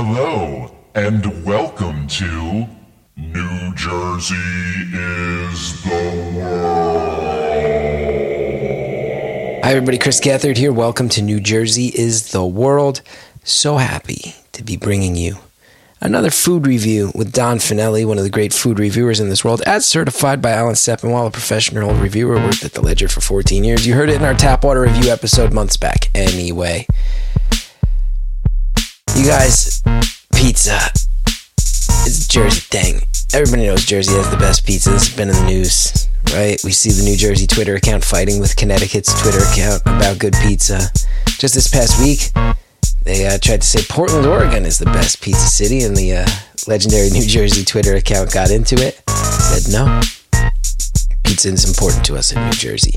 Hello, and welcome to New Jersey is the World. Hi, everybody. Chris Gethard here. Welcome to New Jersey is the World. So happy to be bringing you another food review with Don Fanelli, one of the great food reviewers in this world, as certified by Alan Sepinwall, a professional reviewer, worked at the Ledger for 14 years. You heard it in our tap water review episode months back. Anyway, you guys, pizza is a Jersey thing. Everybody knows Jersey has the best pizza. It's been in the news, right? We see the New Jersey Twitter account fighting with Connecticut's Twitter account about good pizza. Just this past week, they uh, tried to say Portland, Oregon is the best pizza city, and the uh, legendary New Jersey Twitter account got into it. Said no, pizza is important to us in New Jersey.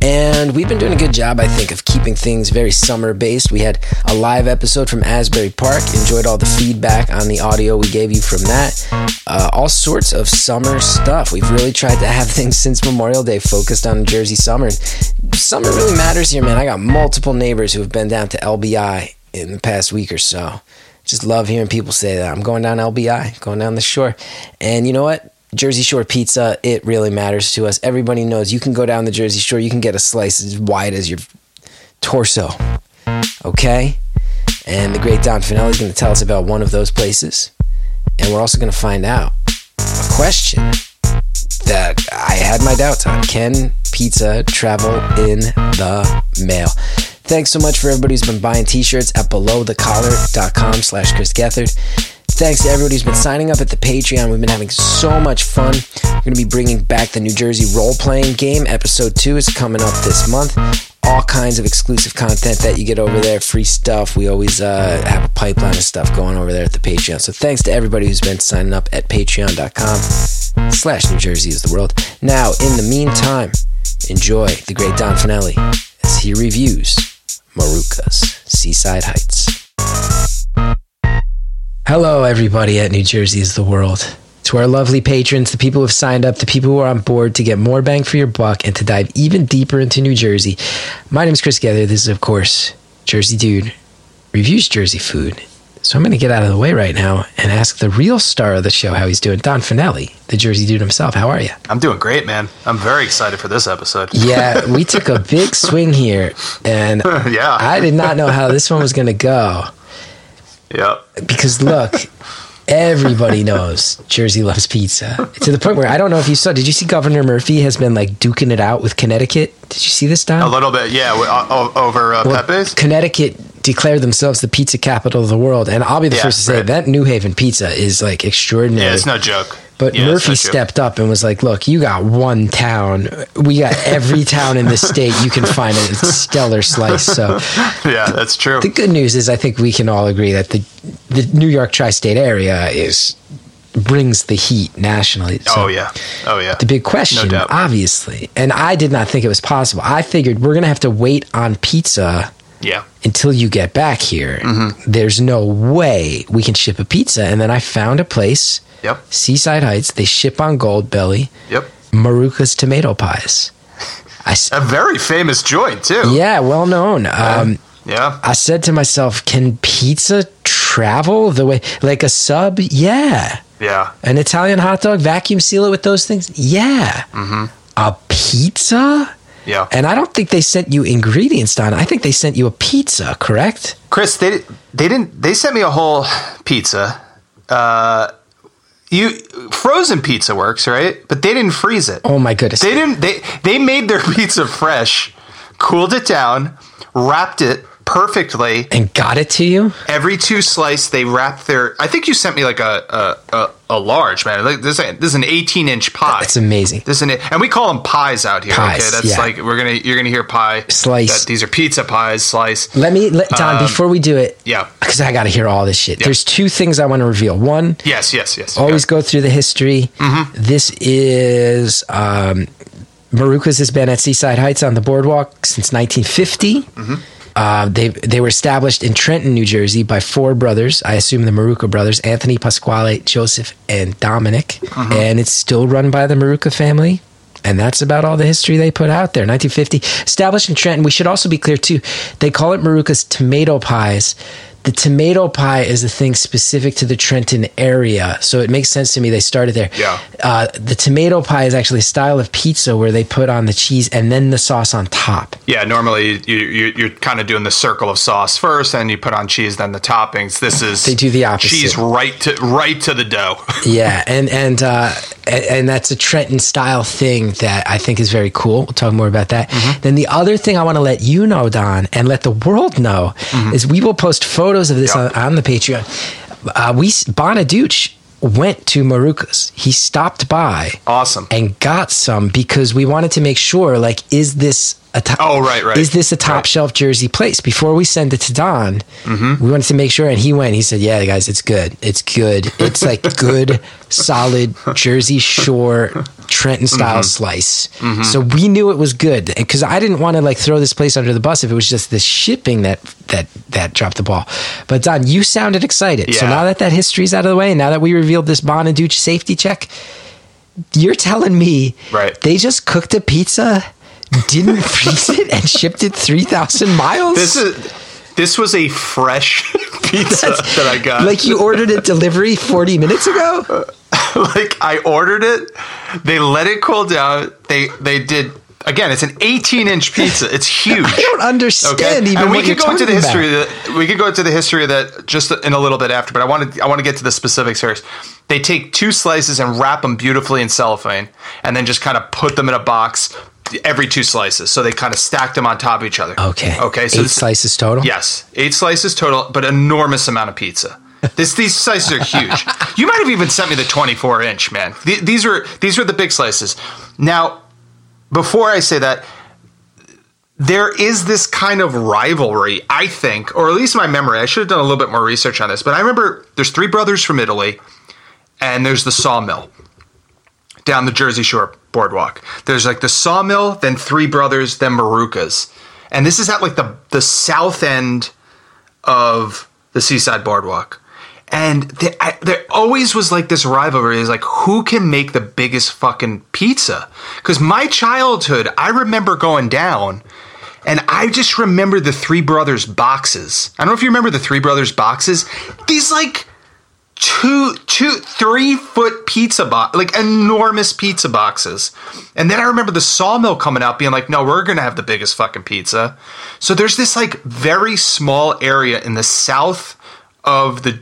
And we've been doing a good job, I think, of keeping things very summer based. We had a live episode from Asbury Park, enjoyed all the feedback on the audio we gave you from that. Uh, all sorts of summer stuff. We've really tried to have things since Memorial Day focused on Jersey summer. Summer really matters here, man. I got multiple neighbors who have been down to LBI in the past week or so. Just love hearing people say that. I'm going down LBI, going down the shore. And you know what? Jersey Shore pizza, it really matters to us. Everybody knows you can go down the Jersey Shore, you can get a slice as wide as your torso. Okay? And the great Don Fanelli is going to tell us about one of those places. And we're also going to find out a question that I had my doubts on. Can pizza travel in the mail? Thanks so much for everybody who's been buying t-shirts at belowthecollar.com slash Chris Gethard. Thanks to everybody who's been signing up at the Patreon. We've been having so much fun. We're going to be bringing back the New Jersey role-playing game. Episode 2 is coming up this month. All kinds of exclusive content that you get over there, free stuff. We always uh, have a pipeline of stuff going over there at the Patreon. So thanks to everybody who's been signing up at patreon.com slash New Jersey is the world. Now, in the meantime, enjoy the great Don Fanelli as he reviews Maruca's Seaside Heights. Hello, everybody at New Jersey is the world. To our lovely patrons, the people who have signed up, the people who are on board to get more bang for your buck and to dive even deeper into New Jersey. My name is Chris Gethard. This is, of course, Jersey Dude reviews Jersey food. So I'm going to get out of the way right now and ask the real star of the show how he's doing. Don Fanelli, the Jersey Dude himself. How are you? I'm doing great, man. I'm very excited for this episode. Yeah, we took a big swing here, and yeah, I did not know how this one was going to go. Yeah. Because look, everybody knows Jersey loves pizza to the point where I don't know if you saw. Did you see Governor Murphy has been like duking it out with Connecticut? Did you see this, Don? A little bit, yeah. Over uh, Well, Pepe's. Connecticut declared themselves the pizza capital of the world, and I'll be the Yeah, first to say right. that New Haven pizza is like extraordinary. Yeah, it's no joke. But Yeah, Murphy stepped up and was like, "Look, you got one town. We got every town in the state. You can find a stellar slice." So Yeah, that's true. the good news is, I think we can all agree that the the New York tri-state area is brings the heat nationally. So oh yeah. Oh yeah. The big question, No obviously, and I did not think it was possible. I figured we're gonna have to wait on pizza Yeah. until you get back here. Mm-hmm. There's no way we can ship a pizza. And then I found a place, Yep. Seaside Heights. They ship on Goldbelly, Yep. Maruca's tomato pies. I A very famous joint too. yeah, well known. Um, Yeah. I said to myself, can pizza travel the way like a sub? Yeah. Yeah. An Italian hot dog, vacuum seal it with those things? Yeah. Mm-hmm. A pizza? Yeah. And I don't think they sent you ingredients, Don. I think they sent you a pizza, correct? Chris, they they didn't. They sent me a whole pizza. Uh, you frozen pizza works, right? But they didn't freeze it. Oh my goodness. They didn't. They they made their pizza fresh, cooled it down, wrapped it perfectly. and got it to you? Every two slice, they wrap their. I think you sent me like a a, a, a large man. Like this, this is an eighteen inch pie. That's amazing. This is an, and we call them pies out here. Pies, okay, that's yeah. like we're gonna you're gonna hear pie Slice. That these are pizza pies. Slice. Let me, let, Don, before we do it, Um, Yeah. because I got to hear all this shit. Yeah. There's two things I want to reveal. One, Yes. Yes. Yes. always go through the history. Mm-hmm. This is um, Maruca's has been at Seaside Heights on the boardwalk since 1950. Mm-hmm. Uh, they they were established in Trenton, New Jersey, by four brothers. I assume the Maruca brothers: Anthony, Pasquale, Joseph, and Dominic. Mm-hmm. And it's still run by the Maruca family. And that's about all the history they put out there. 1950, established in Trenton. We should also be clear too. They call it Maruca's tomato pies. The tomato pie is a thing specific to the Trenton area, so it makes sense to me they started there. Yeah. Uh, the tomato pie is actually a style of pizza where they put on the cheese and then the sauce on top. Yeah, normally you, you you're kind of doing the circle of sauce first, and you put on cheese, then the toppings. This is They do the opposite. Cheese right to right to the dough. Yeah, and and uh, and, and that's a Trenton style thing that I think is very cool. We'll talk more about that. Mm-hmm. Then the other thing I want to let you know, Don, and let the world know is we will post photos of this. Yep. on, on the Patreon. Uh, we Bonaduce went to Maruca's. He stopped by Awesome. and got some because we wanted to make sure, like, is this a top? Oh, right, right. Is this a top Right. Mm-hmm. shelf Jersey place? Before we send it to Don, we wanted to make sure, and he went. He said, "Yeah, guys, it's good. It's good. It's like good, solid Jersey Shore Trenton style Mm-hmm. slice." So we knew it was good because I didn't want to like throw this place under the bus if it was just the shipping that that that dropped the ball. But Don, you sounded excited. So now that that history's out of the way, and now that we revealed this Bonaduce safety check, you're telling me Right. they just cooked a pizza, didn't freeze it, and shipped it three thousand miles. This is this was a fresh pizza that I got. like you ordered it delivery forty minutes ago. like I ordered it. They let it cool down. They they did again. It's an 18 inch pizza. It's huge. I don't understand Okay, even and we could go into the history. the, we could go into the history of that just in a little bit after. But I wanted I want to get to the specifics first. They take two slices and wrap them beautifully in cellophane, and then just kind of put them in a box. Every two slices, so they kind of stacked them on top of each other. Okay. Okay. So eight this- slices total. Yes, eight slices total, but enormous amount of pizza. This these slices are huge. You might have even sent me the 24 inch, man. Th- These were these were the big slices. Now, before I say that, there is this kind of rivalry, I think, or at least my memory. I should have done a little bit more research on this, but I remember there's three brothers from Italy, and there's the sawmill down the Jersey Shore boardwalk. There's like the sawmill, then Three Brothers, then Maruca's. And this is at like the the south end of the Seaside Boardwalk. And I, there always was like this rivalry is like who can make the biggest fucking pizza? Because my childhood, I remember going down and I just remember the Three Brothers boxes. I don't know if you remember the Three Brothers boxes. These like two two three foot pizza box like enormous pizza boxes. And then i remember the sawmill coming out being like no we're gonna have the biggest fucking pizza. So there's this like very small area in the south of the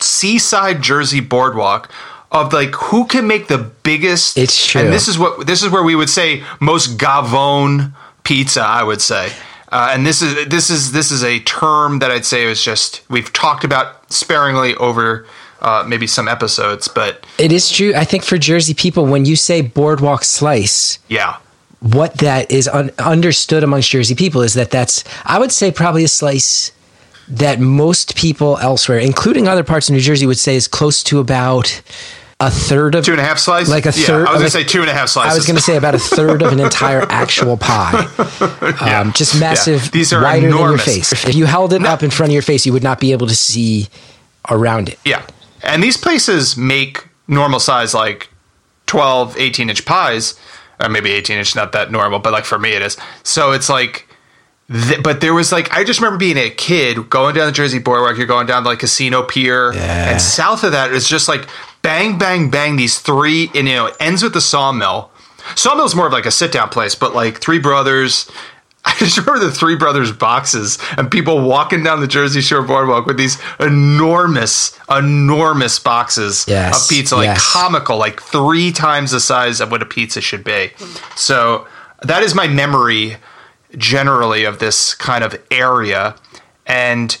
seaside jersey boardwalk of like who can make the biggest It's true. and this is what this is where we would say most gavone pizza i would say. Uh, and this is this is this is a term that I'd say is just we've talked about sparingly over uh, maybe some episodes, but It is true. I think for Jersey people, when you say boardwalk slice, yeah, what that is un- understood amongst Jersey people is that that's, I would say, probably a slice that most people elsewhere, including other parts of New Jersey, would say is close to about a third of two and a half slices, Like a Yeah, third- I was gonna like- say two and a half slices. I was going to say about a third of an entire actual pie. Um, just massive, These are wider enormous. than your face. If you held it up in front of your face, you would not be able to see around it. Yeah. And these places make normal size like 12, 18 inch pies. Or maybe 18 inch, not that normal, but like for me it is. So it's like, th- but there was like, I just remember being a kid going down the Jersey Boardwalk. You're going down to like Casino Pier. Yeah. And south of that is just like bang, bang, bang, these three, and you know, it ends with the sawmill. Sawmill's more of like a sit down place, but like Three Brothers. I just remember the Three Brothers boxes and people walking down the Jersey Shore Boardwalk with these enormous, enormous boxes Yes, of pizza, like yes. comical, like three times the size of what a pizza should be. So that is my memory generally of this kind of area. And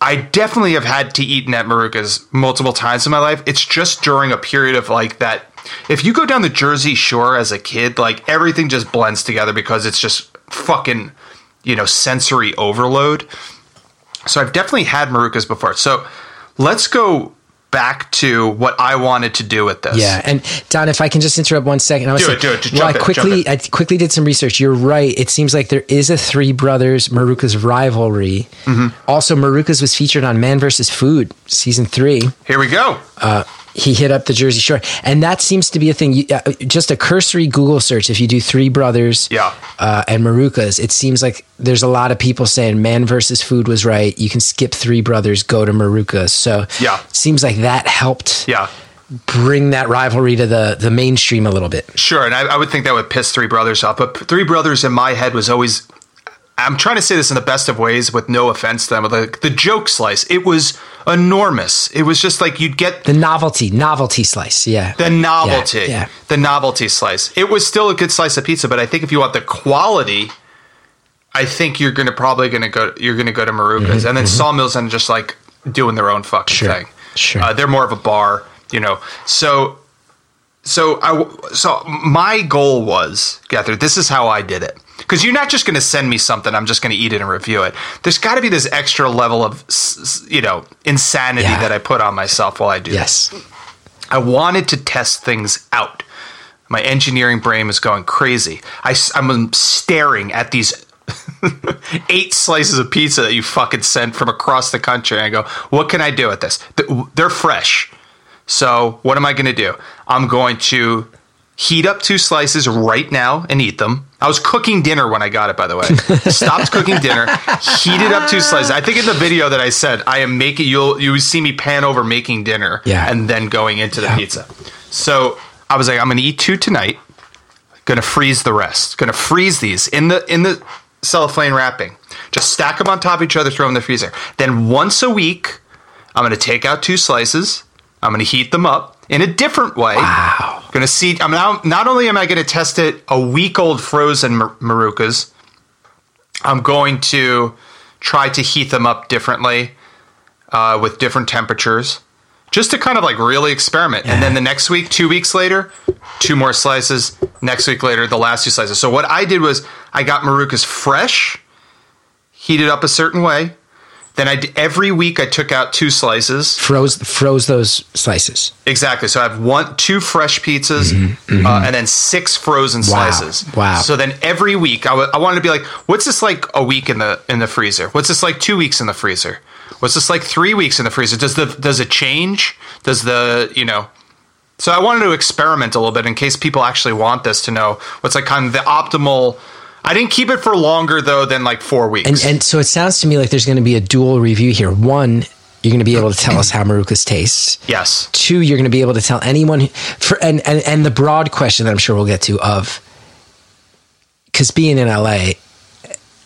I definitely have had to eat at Maruca's multiple times in my life. It's just during a period of like that. If you go down the Jersey Shore as a kid, like everything just blends together because it's just fucking, you know, sensory overload. So I've definitely had Maruca's before. So let's go back to what I wanted to do with this. Yeah, and Don, if I can just interrupt one second, I was Do saying, it, do it. Just well, I in, quickly, I quickly did some research. You're right. It seems like there is a Three Brothers Maruca's rivalry. Mm-hmm. Also, Maruca's was featured on Man vs. Food season three. Here we go. He hit up the Jersey Shore, and that seems to be a thing. You, uh, just a cursory Google search, if you do Three Brothers, Yeah. uh, and Marucas, it seems like there's a lot of people saying Man versus Food was right. You can skip Three Brothers, go to Marucas. So Yeah. it seems like that helped Yeah. bring that rivalry to the the mainstream a little bit. Sure, and I, I would think that would piss Three Brothers off. But Three Brothers in my head was always. I'm trying to say this in the best of ways, with no offense to them. The, the joke slice, it was enormous. It was just like you'd get The novelty, novelty slice, yeah. the novelty, Yeah, yeah. the novelty slice. It was still a good slice of pizza, but I think if you want the quality, I think you're gonna probably gonna go. You're gonna go to Maruca's, and then Sawmills and just like doing their own fucking Mm-hmm, Sure, thing. sure. Uh, they're more of a bar, you know. So, so I so my goal was, Gather. This is how I did it. Because you're not just going to send me something, I'm just going to eat it and review it. There's got to be this extra level of, you know, insanity Yeah. that I put on myself while I do this. Yes. I wanted to test things out. My engineering brain is going crazy. I, am um, staring at these eight slices of pizza that you fucking sent from across the country. And I go, what can I do with this? They're fresh. So what am I going to do? I'm going to heat up two slices right now and eat them. I was cooking dinner when I got it, by the way. Stopped cooking dinner, heated up two slices. I think in the video that I said I am making you'll you see me pan over making dinner Yeah. and then going into the Yeah. pizza. So I was like, I'm gonna eat two tonight. Gonna freeze the rest. Gonna freeze these in the in the cellophane wrapping. Just stack them on top of each other, throw them in the freezer. Then once a week, I'm gonna take out two slices. I'm gonna heat them up in a different way. Wow. Gonna see. I'm now. Not only am I gonna test it a week old frozen mar- marucas, I'm going to try to heat them up differently uh, with different temperatures, just to kind of like really experiment. And then the next week, two weeks later, two more slices. Next week later, the last two slices. So what I did was I got marucas fresh, heated up a certain way. Then I d- every week I took out two slices. Froze froze those slices. Exactly. So I have one, two fresh pizzas, Uh, and then six frozen Mm-hmm, Wow. slices. Wow. So then every week, I, w- I wanted to be like, what's this like a week in the in the freezer? What's this like two weeks in the freezer? What's this like three weeks in the freezer? Does the does it change? Does the you know? So I wanted to experiment a little bit in case people actually want this to know what's like kind of the optimal. I didn't keep it for longer though than like four weeks. And and so it sounds to me like there's going to be a dual review here. One, you're going to be able to tell us how Marucas tastes. yes. Two, you're going to be able to tell anyone who- for and and, and the broad question that I'm sure we'll get to of because being in LA,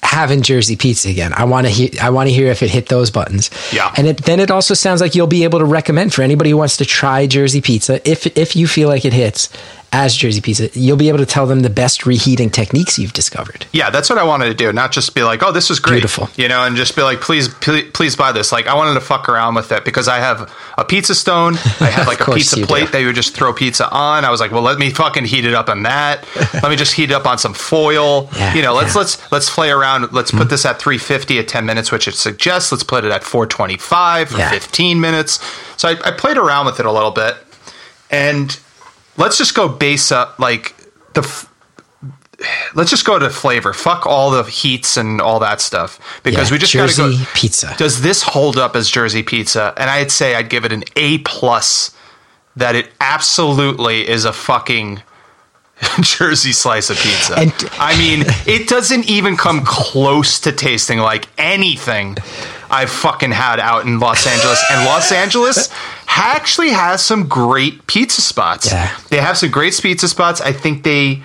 having Jersey pizza again, I want to hear. I want to hear if it hit those buttons. Yeah. and it, then it also sounds like you'll be able to recommend for anybody who wants to try Jersey pizza if if you feel like it hits as Jersey pizza, you'll be able to tell them the best reheating techniques you've discovered. Yeah, that's what I wanted to do. Not just be like, "Oh, this was great," Beautiful. you know, and just be like, "Please, please, please buy this." Like, I wanted to fuck around with it because I have a pizza stone. I have like a pizza plate do. that you would just throw pizza on. I was like, "Well, let me fucking heat it up on that. let me just heat it up on some foil. Yeah, you know, let's yeah. let's let's play around. Let's put hmm. this at 350 at 10 minutes, which it suggests. Let's put it at 425 for Yeah. 15 minutes. So I, I played around with it a little bit, and let's just go base up like the. f- Let's just go to flavor. Fuck all the heats and all that stuff because Yeah, we just got to go. pizza. Does this hold up as Jersey pizza? And I'd say I'd give it an A plus. That it absolutely is a fucking Jersey slice of pizza. And- I mean, it doesn't even come close to tasting like anything I've fucking had out in Los Angeles. And Los Angeles actually has some great pizza spots. Yeah. They have some great pizza spots. I think they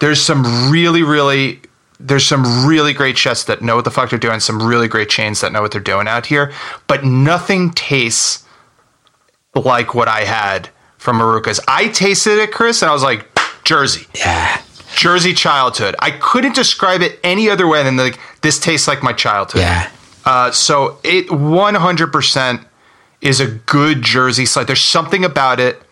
there's some really, really there's some really great chefs that know what the fuck they're doing, some really great chains that know what they're doing out here, but nothing tastes like what I had from Maruca's. I tasted it, Chris, and I was like, Jersey. Yeah. Jersey childhood. I couldn't describe it any other way than like this tastes like my childhood. Yeah. Uh, so it 100% is a good Jersey slice. There's something about it,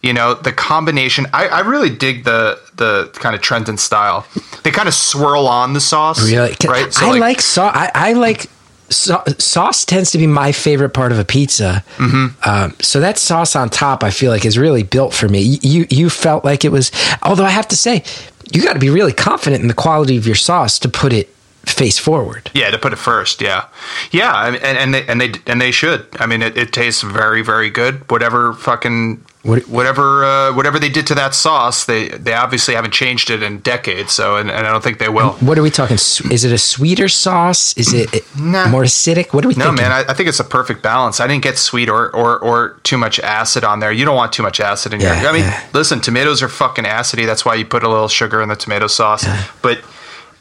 you know, the combination. I, I really dig the the kind of Trenton style. They kind of swirl on the sauce, Really? right? I like, sauce. I, I like sau- sauce. Tends to be my favorite part of a pizza. Mm-hmm. Um, so that sauce on top, I feel like, is really built for me. You you felt like it was. Although I have to say, you got to be really confident in the quality of your sauce to put it face forward. Yeah, to put it first. Yeah, yeah, and, and they and they and they should. I mean, it, it tastes very very good. Whatever fucking What- whatever uh, whatever they did to that sauce, they they obviously haven't changed it in decades. So, and, and I don't think they will. What are we talking? Is it a sweeter sauce? Is it Nah. more acidic? What are we think? No, thinking? man, I, I think it's a perfect balance. I didn't get sweet or, or, or too much acid on there. You don't want too much acid in Yeah, your. I mean, yeah. listen, tomatoes are fucking acidy. That's why you put a little sugar in the tomato sauce. But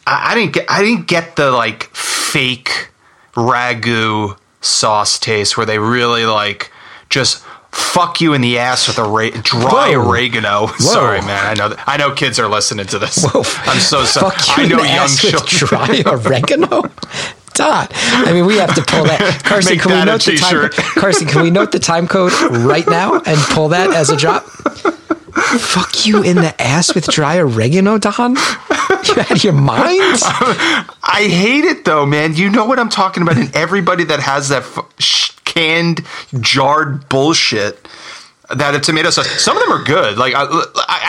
I, I didn't get I didn't get the like fake ragu sauce taste where they really like just fuck you in the ass with a ra- dry Whoa. oregano. Sorry, man. I know that, I know kids are listening to this. Whoa. I'm so sorry. Fuck you I know in the young ass with children. dry oregano. Todd, I mean, we have to pull that. Carson, Make can we that a note the time? Carson, can we note the time code right now and pull that as a drop? Fuck you in the ass with dry oregano, Don. You out of your mind? I hate it though, man. You know what I'm talking about. And everybody that has that f- canned, jarred bullshit. That a tomato sauce. Some of them are good. Like I,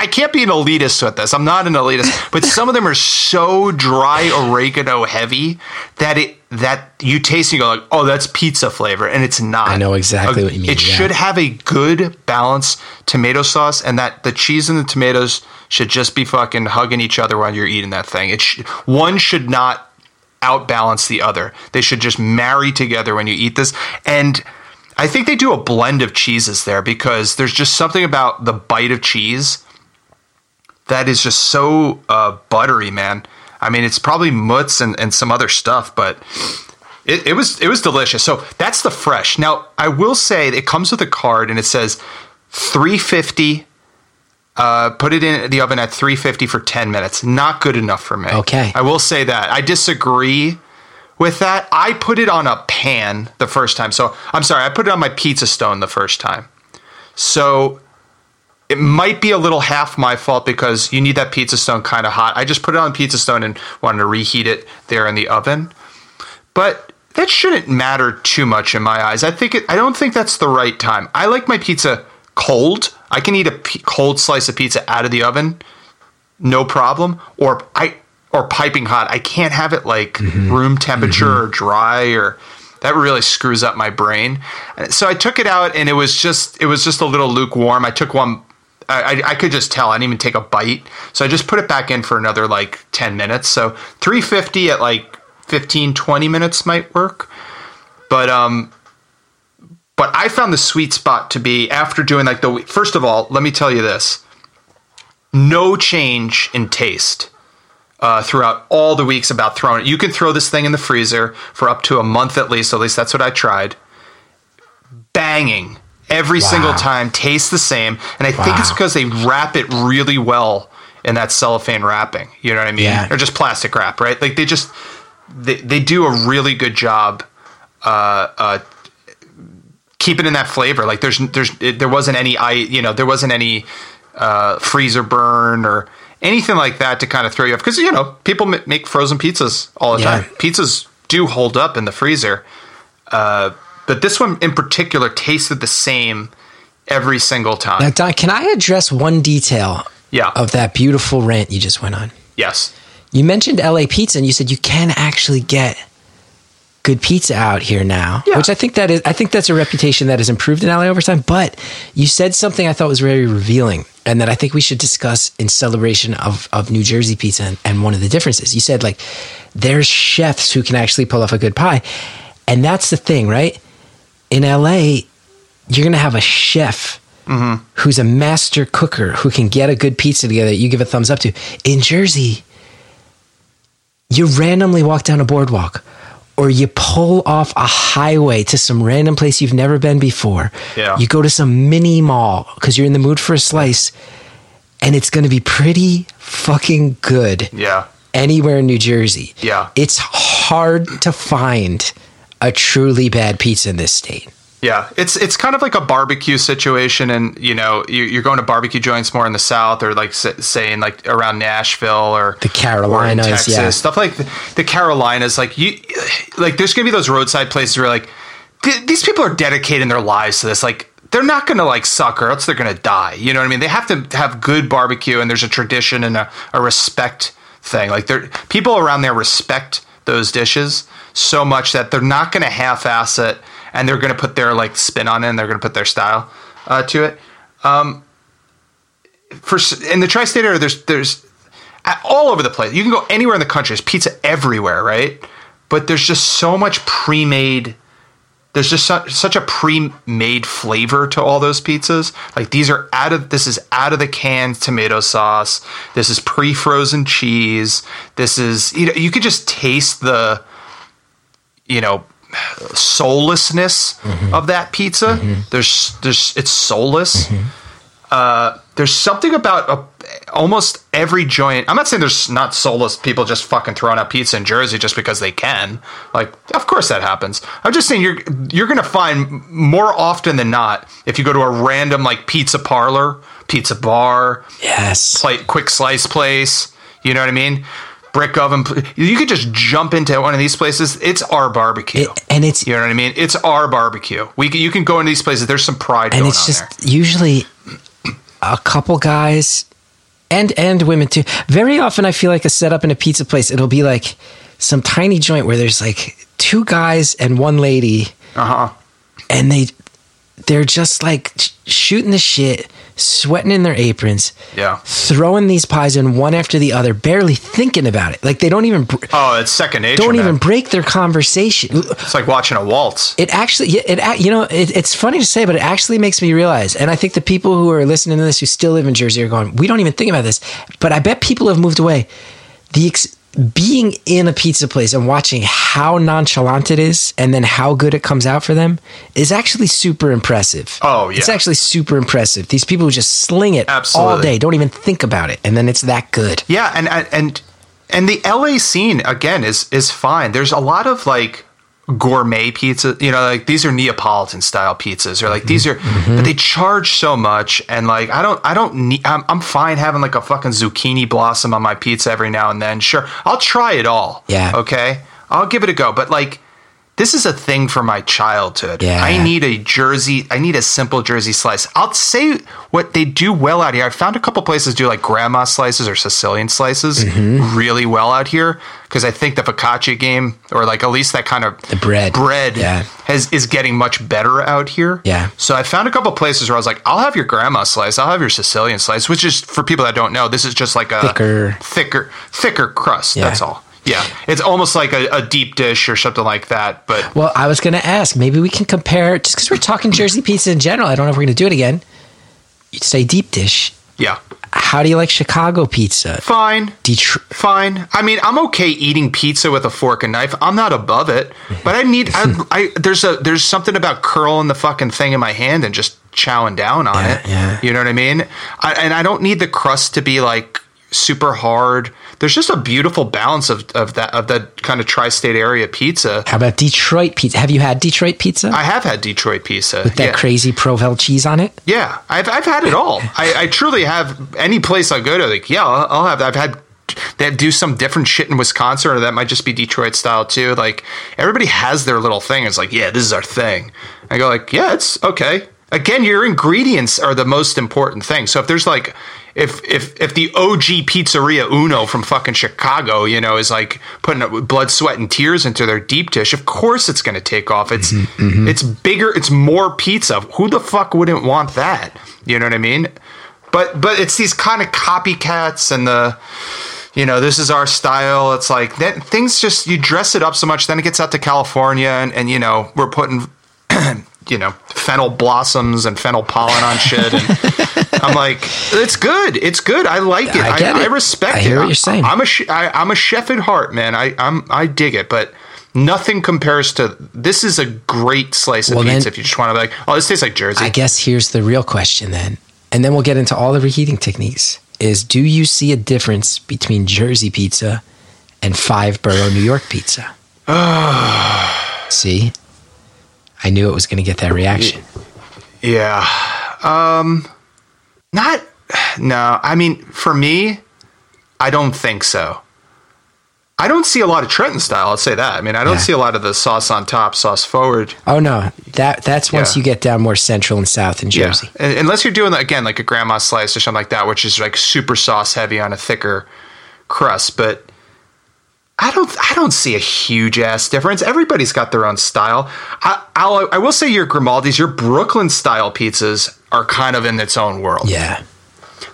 I, can't be an elitist with this. I'm not an elitist, but some of them are so dry oregano heavy that it that you taste and you go like, oh, that's pizza flavor, and it's not. I know exactly A- what you mean, It yeah. should have a good balance tomato sauce, and that the cheese and the tomatoes should just be fucking hugging each other while you're eating that thing. It sh- one should not outbalance the other. They should just marry together when you eat this. And I think they do a blend of cheeses there because there's just something about the bite of cheese that is just so uh, buttery, man. I mean, it's probably mutz and, and some other stuff, but it, it was it was delicious. So that's the fresh. Now I will say it comes with a card and it says 350. Uh, put it in the oven at 350 for 10 minutes. Not good enough for me. Okay. I will say that. I disagree with that. I put it on a pan the first time. So I'm sorry, I put it on my pizza stone the first time. So it might be a little half my fault because you need that pizza stone kind of hot. I just put it on pizza stone and wanted to reheat it there in the oven. But that shouldn't matter too much in my eyes. I think it, I don't think that's the right time. I like my pizza cold. I can eat a p- cold slice of pizza out of the oven, no problem. Or I or piping hot. I can't have it like room temperature or dry or that really screws up my brain. So I took it out and it was just it was just a little lukewarm. I took one I, I- I could just tell. I didn't even take a bite. So I just put it back in for another like 10 minutes. So 350 at like 15, 20 minutes might work. But um but I found the sweet spot to be after doing like the first of all, let me tell you this. No change in taste uh, throughout all the weeks about throwing it. You can throw this thing in the freezer for up to a month at least. At least that's what I tried. Banging every single time, tastes the same, and I think it's because they wrap it really well in that cellophane wrapping. You know what I mean? Yeah. Or just plastic wrap, right? Like they just they, they do a really good job uh, uh, keeping in that flavor. Like there's there's it, there wasn't any I you know there wasn't any uh, freezer burn or anything like that to kind of throw you off because you know people m- make frozen pizzas all the Yeah. time. Pizzas do hold up in the freezer, uh, but this one in particular tasted the same every single time. Now, Don, can I address one detail yeah. of that beautiful rant you just went on? yes. You mentioned LA pizza and you said you can actually get good pizza out here now, Yeah. which I think that is I think that's a reputation that has improved in LA over time, but you said something I thought was very revealing and that I think we should discuss in celebration of of New Jersey pizza and, and one of the differences. You said like there's chefs who can actually pull off a good pie. And that's the thing, right? In LA, you're going to have a chef mm-hmm. who's a master cooker who can get a good pizza together that you give a thumbs up to. In Jersey, you randomly walk down a boardwalk or you pull off a highway to some random place you've never been before. Yeah. You go to some mini mall because you're in the mood for a slice and it's going to be pretty fucking good Yeah. anywhere in New Jersey. Yeah. It's hard to find a truly bad pizza in this state. Yeah, it's it's kind of like a barbecue situation, and you know you- you're going to barbecue joints more in the South, or like s- saying like around Nashville or The Carolinas, or Texas, yeah. stuff like the, the Carolinas. Like you, like there's gonna be those roadside places where like th- these people are dedicating their lives to this. Like they're not gonna like suck, or else they're gonna die. You know what I mean? They have to have good barbecue, and there's a tradition and a, a respect thing. Like there, people around there respect those dishes so much that they're not going to half-ass it, and they're going to put their like spin on it, and they're going to put their style uh, to it. Um, for in the tri-state area, there's there's all over the place. You can go anywhere in the country. There's pizza everywhere, right? But there's just so much pre-made there's just such, such a pre-made flavor to all those pizzas. Like these are out of this is out of the can tomato sauce. This is pre-frozen cheese. This is you know you could just taste the you know soullessness mm-hmm. of that pizza. Mm-hmm. There's there's it's soulless. Mm-hmm. Uh, there's something about a, almost every joint. I'm not saying there's not soulless people just fucking throwing out pizza in Jersey just because they can. Like, of course that happens. I'm just saying you're you're gonna find more often than not if you go to a random like pizza parlor, pizza bar, Yes. plate, quick slice place. You know what I mean? Brick oven. You could just jump into one of these places. It's our barbecue. It- and it's you know what I mean? It's our barbecue. We you can go into these places. There's some pride and it's just there. usually a couple guys and and women too. Very often, I feel like a setup in a pizza place. It'll be like some tiny joint where there's like two guys and one lady, Uh huh. and they they're just like shooting the shit, sweating in their aprons, Yeah. throwing these pies in one after the other, barely thinking about it. Like they don't even br- Oh, it's second nature. don't man. even break their conversation. It's like watching a waltz. It actually, it you know, it, it's funny to say, but it actually makes me realize, and I think the people who are listening to this who still live in Jersey are going, we don't even think about this. But I bet people have moved away. The ex- being in a pizza place and watching how nonchalant it is, and then how good it comes out for them, is actually super impressive. Oh, yeah. it's actually super impressive. These people who just sling it all day, don't even think about it, and then it's that good. Yeah, and and and the LA scene again is is fine. There's a lot of like gourmet pizza, you know, like these are Neapolitan style pizzas or like these are Mm-hmm. but they charge so much and like I don't I don't need I'm, I'm fine having like a fucking zucchini blossom on my pizza every now and then. Sure. I'll try it all. Yeah. Okay. I'll give it a go, but like this is a thing for my childhood. Yeah. I need a Jersey. I need a simple Jersey slice. I'll say what they do well out here. I found a couple places do like grandma slices or Sicilian slices Mm-hmm. really well out here because I think the focaccia game or like at least that kind of The bread. bread Yeah. has is getting much better out here. Yeah. So I found a couple places where I was like, I'll have your grandma slice. I'll have your Sicilian slice, which is for people that don't know, this is just like a Thicker. thicker, thicker crust. Yeah. That's all. Yeah, it's almost like a, a deep dish or something like that. But Well, I was going to ask, maybe we can compare, just because we're talking Jersey pizza in general. I don't know if we're going to do it again. You'd say deep dish. yeah, How do you like Chicago pizza? fine. Detroit. Fine. I mean, I'm okay eating pizza with a fork and knife. I'm not above it, but I need. I, I there's a there's something about curling the fucking thing in my hand and just chowing down on Yeah, it. yeah. You know what I mean? I, and I don't need the crust to be like super hard. There's just a beautiful balance of, of that of that kind of tri-state area pizza. How about Detroit pizza? Have you had Detroit pizza I have had Detroit pizza with that yeah. crazy Provel cheese on it? Yeah, I've I've had it all. I, I truly have. Any place I go to, like, yeah, I'll, I'll have. I've had. They do some different shit in Wisconsin, or that might just be Detroit style too. Like everybody has their little thing. It's like, yeah, this is our thing. I go like, yeah, it's okay. Again, your ingredients are the most important thing. So if there's like, if if if the OG Pizzeria Uno from fucking Chicago, you know, is like putting up blood, sweat, and tears into their deep dish, of course it's going to take off. It's mm-hmm, mm-hmm. it's bigger, it's more pizza. Who the fuck wouldn't want that? You know what I mean? But but it's these kind of copycats and the you know this is our style it's like that things just you dress it up so much then it gets out to california and, and you know we're putting you know fennel blossoms and fennel pollen on shit and i'm like it's good it's good i like it I i, get I, it. respect I it hear what I'm- you're saying. i'm a sh- I, i'm a chef at heart man i i'm i dig it but Nothing compares to this. Is a great slice of Well, then- pizza. if you just want to be like, oh, this tastes like Jersey. I guess here's the real question then. And then we'll get into all the reheating techniques. Is do you see a difference between Jersey pizza and five borough New York pizza? see? I knew it was going to get that reaction. Yeah. Um not no, I mean for me I don't think so. I don't see a lot of Trenton style, I'll say that. I mean, I don't Yeah. see a lot of the sauce on top, sauce forward. Oh no, that that's once Yeah. you get down more central and south in Jersey. Yeah. Unless you're doing again like a grandma slice or something like that, which is like super sauce heavy on a thicker crust, but I don't I don't see a huge ass difference. Everybody's got their own style. I I'll, I will say your Grimaldi's, your Brooklyn style pizzas are kind of in its own world Yeah.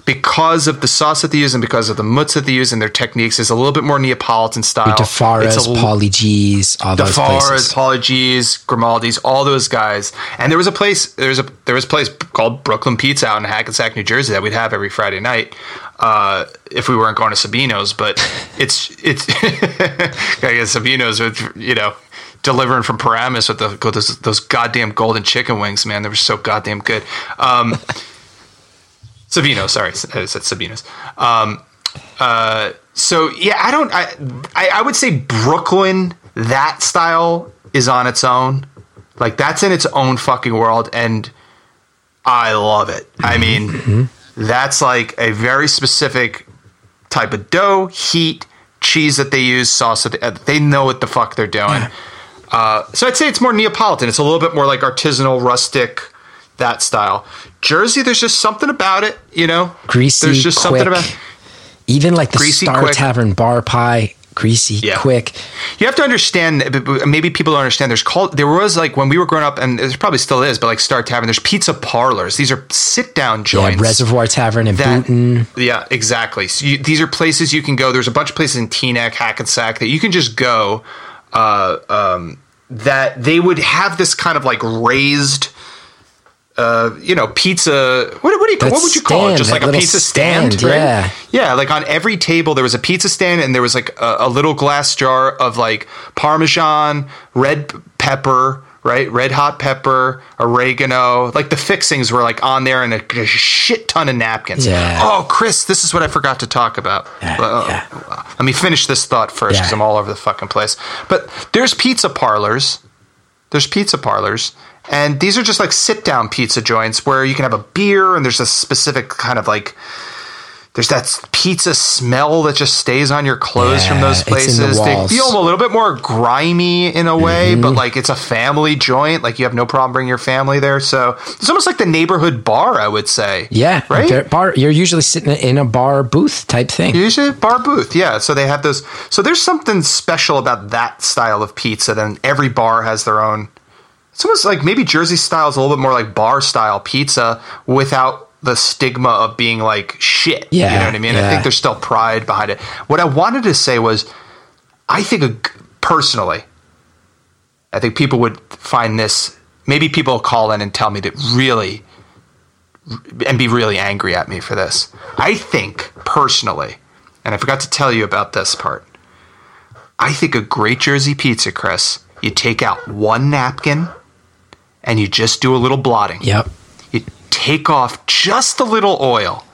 Because of the sauce that they use and because of the mutz that they use and their techniques is a little bit more Neapolitan style. DiFara's, It's a l- Paulie Gee's, all those DiFara's, places. Paulie Gee's, Grimaldi's, all those guys. And there was a place, there was a there was a place called Brooklyn Pizza out in Hackensack, New Jersey, that we'd have every Friday night uh, if we weren't going to Sabino's. But it's it's I guess Sabino's with you know delivering from Paramus with, the, those, those goddamn golden chicken wings, man. They were so goddamn good. Um, Savino, sorry, I said Sabino's. Um, uh, so yeah, I don't. I, I I would say Brooklyn that style is on its own. Like that's in its own fucking world, and I love it. I mean, that's like a very specific type of dough, heat, cheese that they use, sauce that they, they know what the fuck they're doing. Uh, so I'd say it's more Neapolitan. It's a little bit more like artisanal, rustic, that style. Jersey, there's just something about it, you know. Greasy, There's just quick. something about. Even like the Greasy, Star quick. Tavern bar pie, greasy, Yeah. quick. You have to understand. b- Maybe people don't understand. There's called. There was like when we were growing up, and there probably still is, but like Star Tavern. There's pizza parlors. These are sit down Yeah, joints. Reservoir Tavern and that, Boonton. Yeah, exactly. So you, these are places you can go. There's a bunch of places in Teaneck, Hackensack that you can just go. Uh, um, that they would have this kind of like raised, uh, you know, pizza. What, what do you That what would you call it? Just like a pizza stand, stand, right? yeah. Yeah, like on every table there was a pizza stand and there was like a, a little glass jar of like parmesan, red pepper, right? Red hot pepper, oregano. Like the fixings were like on there and a, a shit ton of napkins. Yeah. Oh, Chris, this is what I forgot to talk about. Yeah, Uh, yeah. Let me finish this thought first because. I'm all over the fucking place. But there's pizza parlors. There's pizza parlors. And these are just like sit down pizza joints where you can have a beer and there's a specific kind of like there's that pizza smell that just stays on your clothes from those in the places. They feel a little bit more grimy in a way, Mm-hmm. but like it's a family joint. Like you have no problem bringing your family there. So it's almost like the neighborhood bar, I would say. Yeah, Right? Bar. You're usually sitting in a bar booth type thing. Usually bar booth, yeah. So they have those. So there's something special about that style of pizza. Then every bar has their own. It's almost like maybe Jersey style is a little bit more like bar style pizza without the stigma of being like shit. Yeah, you know what I mean. I yeah. think there's still pride behind it. What I wanted to say was, I think a, personally, I think people would find this. Maybe people will call in and tell me that really and be really angry at me for this. I think personally, and I forgot to tell you about this part. I think a great Jersey pizza, Chris, you take out one napkin and you just do a little blotting. Yep. You take off just a little oil.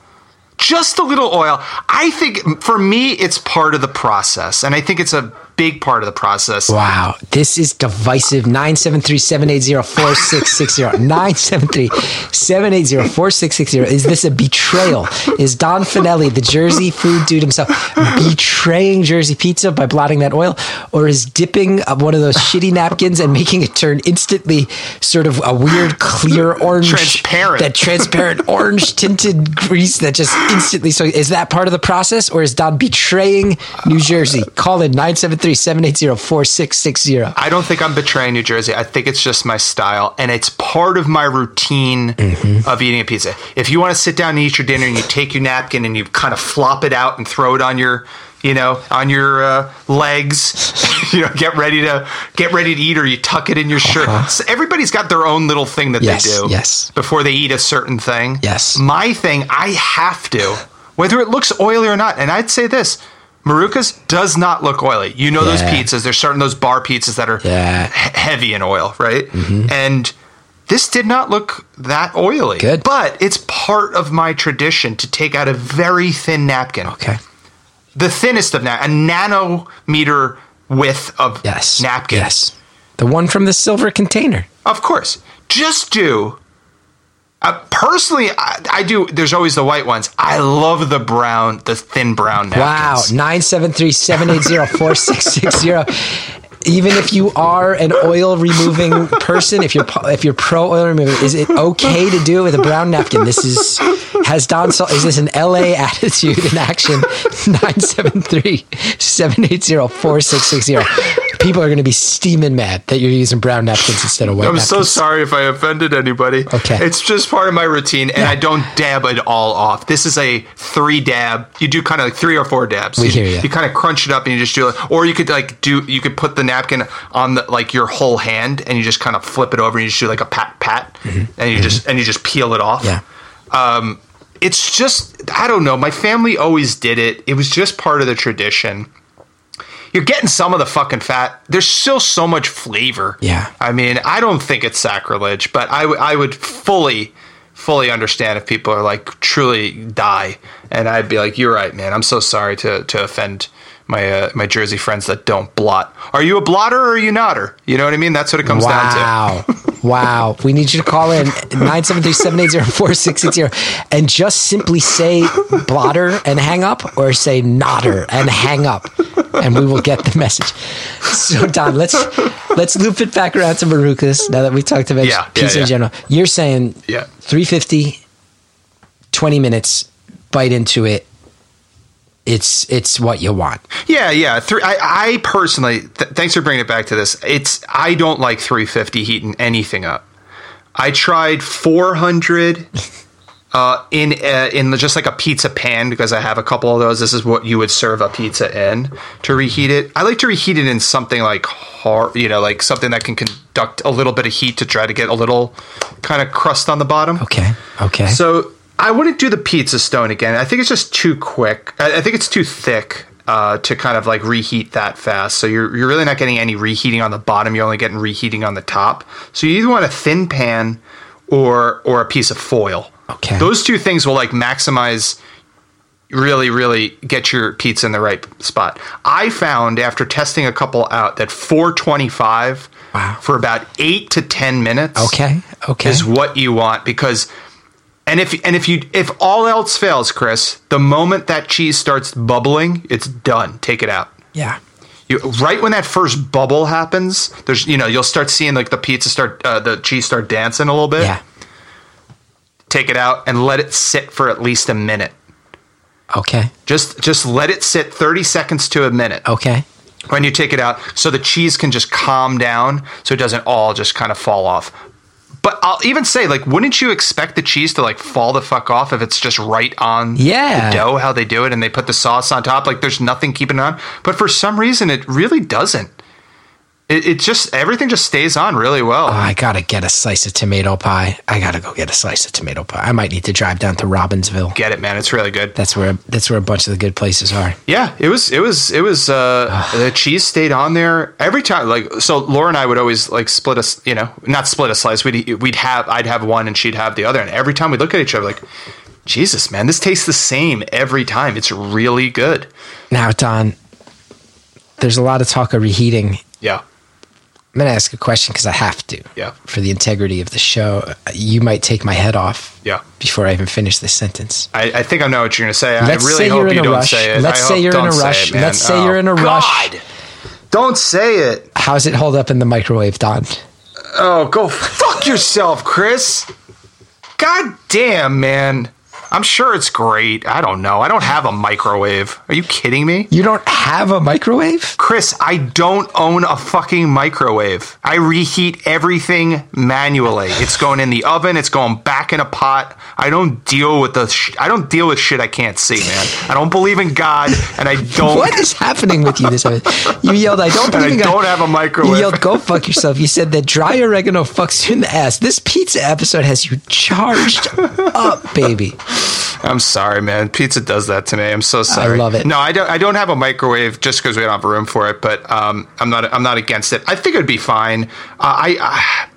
Just a little oil. I think for me, it's part of the process. And I think it's a big part of the process. Wow, this is divisive. 973-780-4660. 973-780-4660. Is this a betrayal? Is Don Fanelli, the Jersey food dude himself, betraying Jersey pizza by blotting that oil? Or is dipping one of those shitty napkins and making it turn instantly sort of a weird clear orange Transparent. that transparent orange tinted grease that just instantly so is that part of the process or is Don betraying New Jersey? Call in 973-780-4660. I don't think I'm betraying New Jersey. I think it's just my style, and it's part of my routine of eating a pizza. If you want to sit down and eat your dinner, and you take your napkin and you kind of flop it out and throw it on your, you know, on your uh, legs, you know, get ready to get ready to eat, or you tuck it in your shirt. So everybody's got their own little thing that Yes, they do. yes. Before they eat a certain thing. Yes. My thing, I have to, whether it looks oily or not. And I'd say this. Maruca's does not look oily. You know those pizzas. There's certain those bar pizzas that are Yeah. he- heavy in oil, right? Mm-hmm. And this did not look that oily. Good. But it's part of my tradition to take out a very thin napkin. Okay. The thinnest of na- a nanometer width of Yes. napkin. Yes. The one from the silver container. Of course. Just do. Uh, personally, I, I do. There's always the white ones. I love the brown, the thin brown Wow. napkins. 973-780-4660. Even if you are an oil removing person, if you're if you're pro oil removing, is it okay to do it with a brown napkin? This is Has Don is this an LA attitude in action? 973 780 4660. People are going to be steaming mad that you're using brown napkins instead of white I'm napkins. so sorry if I offended anybody. Okay. It's just part of my routine, and I don't dab it all off. This is a three dab. You do kind of like three or four dabs. We you, hear ya. You kind of crunch it up, and you just do it. Or you could like do. You could put the napkin on the like your whole hand, and you just kind of flip it over, and you just do like a pat pat, and you just and you just peel it off. Mm-hmm. Yeah. Um, it's just I don't know. My family always did it. It was just part of the tradition. You're getting some of the fucking fat. There's still so much flavor. Yeah. I mean, I don't think it's sacrilege, but I, w- I would fully, fully understand if people are like truly die, and I'd be like, "You're right, man. I'm so sorry to to offend my uh, my Jersey friends that don't blot. Are you a blotter or are you notter? You know what I mean? That's what it comes down to. Wow. wow. We need you to call in 973-780-4660 and just simply say blotter and hang up or say nodder and hang up and we will get the message. So Don, let's let's loop it back around to Marucas now that we talked about Yeah, yeah, yeah. in general. You're saying Yeah. 350 20 minutes bite into it. It's it's what you want. Yeah, yeah. Three, I, I personally, th- thanks for bringing it back to this. It's I don't like 350 heating anything up. I tried 400 uh, in uh, in just like a pizza pan because I have a couple of those. This is what you would serve a pizza in to reheat it. I like to reheat it in something like hard, you know, like something that can conduct a little bit of heat to try to get a little kind of crust on the bottom. Okay. Okay. So I wouldn't do the pizza stone again. I think it's just too quick. I, I think it's too thick uh, to kind of like reheat that fast. So you're you're really not getting any reheating on the bottom. You're only getting reheating on the top. So you either want a thin pan or or a piece of foil. Okay. Those two things will like maximize really really get your pizza in the right spot. I found after testing a couple out that 425 Wow. for about 8 to 10 minutes okay. Okay. is what you want because and if and if you if all else fails, Chris, the moment that cheese starts bubbling, it's done. Take it out. yeah. You, right when that first bubble happens, there's you know you'll start seeing like the pizza start uh, the cheese start dancing a little bit. Yeah. Take it out and let it sit for at least a minute. Okay. Just just let it sit 30 seconds to a minute Okay. when you take it out so the cheese can just calm down so it doesn't all just kind of fall off. But I'll even say, like, wouldn't you expect the cheese to like fall the fuck off if it's just right on Yeah. the dough, how they do it, and they put the sauce on top? Like, there's nothing keeping it on. But for some reason, it really doesn't. It, it just everything just stays on really well. Oh, I gotta get a slice of tomato pie. I gotta go get a slice of tomato pie. I might need to drive down to Robbinsville. Get it, man? It's really good. That's where that's where a bunch of the good places are. Yeah, it was it was it was uh the cheese stayed on there every time like so Laura and I would always like split a s- you know not split a slice we'd we'd have I'd have one and she'd have the other and every time we look at each other like Jesus man this tastes the same every time it's really good Now, Don, there's a lot of talk of reheating. yeah I'm gonna ask a question because I have to. Yeah. For the integrity of the show, you might take my head off. Yeah. Before I even finish this sentence. I, I think I know what you're gonna say Let's I really say hope you're in you a don't rush. say it Let's I say hope- you're in a rush. it. Let's say Oh, you're in a rush. God. don't say it How's it hold up in the microwave, Don? oh go fuck yourself Chris God damn man I'm sure it's great I don't know I don't have a microwave are you kidding me You don't have a microwave? Chris, I don't own a fucking microwave. I reheat everything manually. It's going in the oven. It's going back in a pot. I don't deal with the. Sh- I don't deal with shit I can't see, man. I don't believe in God, and I don't. What is happening with you this episode? You yelled, I don't And I believe in God." I don't have a microwave. You yelled, go fuck yourself. You said that dry oregano fucks you in the ass. This pizza episode has you charged up, baby. I'm sorry, man. Pizza does that to me. I'm so sorry. I love it. No, I don't. I don't have a microwave just because we don't have room for it. But um, I'm not. I'm not against it. I think it'd be fine. Uh, I. I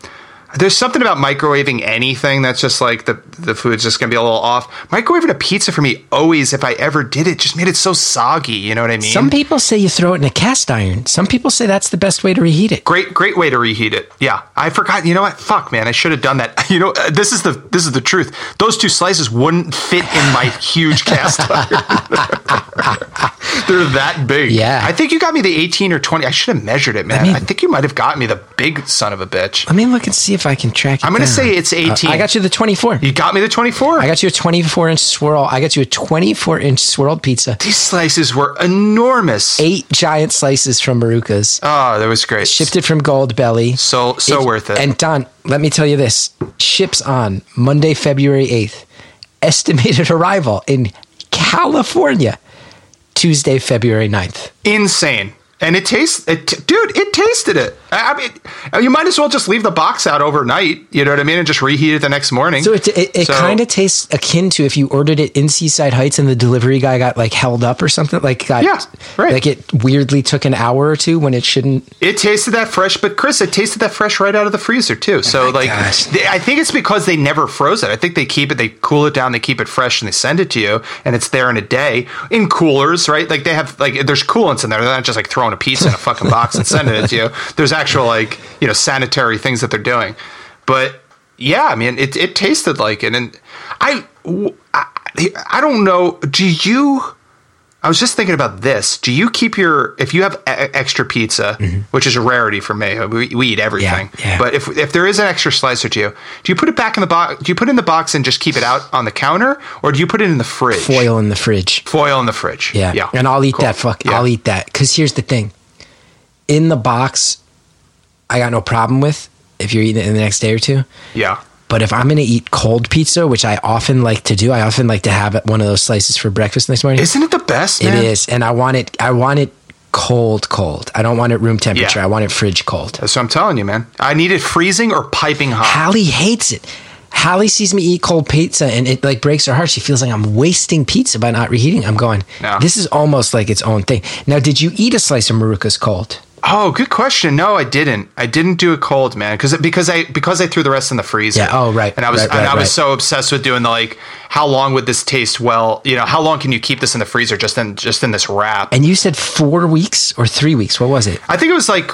there's something about microwaving anything that's just like the the food's just gonna be a little off. Microwaving a pizza for me always, if I ever did it, just made it so soggy. You know what I mean? Some people say you throw it in a cast iron. Some people say that's the best way to reheat it. Great, great way to reheat it. Yeah, I forgot. You know what? Fuck, man, I should have done that. You know, uh, this is the this is the truth. Those two slices wouldn't fit in my huge cast iron. They're that big. Yeah. I think you got me the 18 or 20. I should have measured it, man. mean- I think you might have got me the big son of a bitch. Let me look and see if if I can track it. I'm gonna say it's 18. Uh, I got you the 24. You got me the 24. I got you a 24 inch swirl. I got you a 24 inch swirled pizza. These slices were enormous. Eight giant slices from Maruca's. Oh, that was great. Shipped it from Goldbelly. So so worth it. And Don, let me tell you this: ships on Monday, February 8th. Estimated arrival in California, Tuesday, February 9th. insane. And it tastes, it, dude. It tasted it. I, mean, uh, you might as well just leave the box out overnight. You know what I mean, and just reheat it the next morning. So it it, it So- kind of tastes akin to if you ordered it in Seaside Heights and the delivery guy got like held up or something. Like got Yeah, right. like it weirdly took an hour or two when it shouldn't. It tasted that fresh, but Chris, it tasted that fresh right out of the freezer too. So Oh like, they, I think it's because they never froze it. I think they keep it, they cool it down, they keep it fresh, and they send it to you, and it's there in a day in coolers, right? Like they have like there's coolants in there. They're not just like throwing a pizza in a fucking box and sending it to you. There's actual like you know sanitary things that they're doing. But yeah, I mean, it it tasted like it, and I I, I don't know. Do you? I was just thinking about this. Do you keep your if you have e- extra pizza, which is a rarity for me? We, we eat everything, Mm-hmm. yeah. but if if there is an extra slice or two, do you put it back in the box? Do you put it in the box and just keep it out on the counter, or do you put it in the fridge? Foil in the fridge. Foil in the fridge. Yeah. yeah. And I'll eat Cool. that. Fuck. Yeah. I'll eat that. Because here's the thing. In the box, I got no problem with if you're eating it in the next day or two. Yeah, But if I'm going to eat cold pizza, which I often like to do, I often like to have one of those slices for breakfast next morning. isn't it the best? It Man? is, and I want it. I want it cold, cold. I don't want it room temperature. Yeah. I want it fridge cold. That's what I'm telling you, man. I need it freezing or piping hot. Hallie hates it. Hallie sees me eat cold pizza, and it like breaks her heart. She feels like I'm wasting pizza by not reheating. I'm going. Yeah. This is almost like its own thing. Now, did you eat a slice of Maruca's cold? Oh, good question. No, I didn't. I didn't do it cold, man, because because I because I threw the rest in the freezer. Yeah, oh, right, And I was right, and right, I was right. so obsessed with doing the like, how long would this taste well? You know, how long can you keep this in the freezer just in just in this wrap? And you said four weeks or three weeks. What was it? I think it was like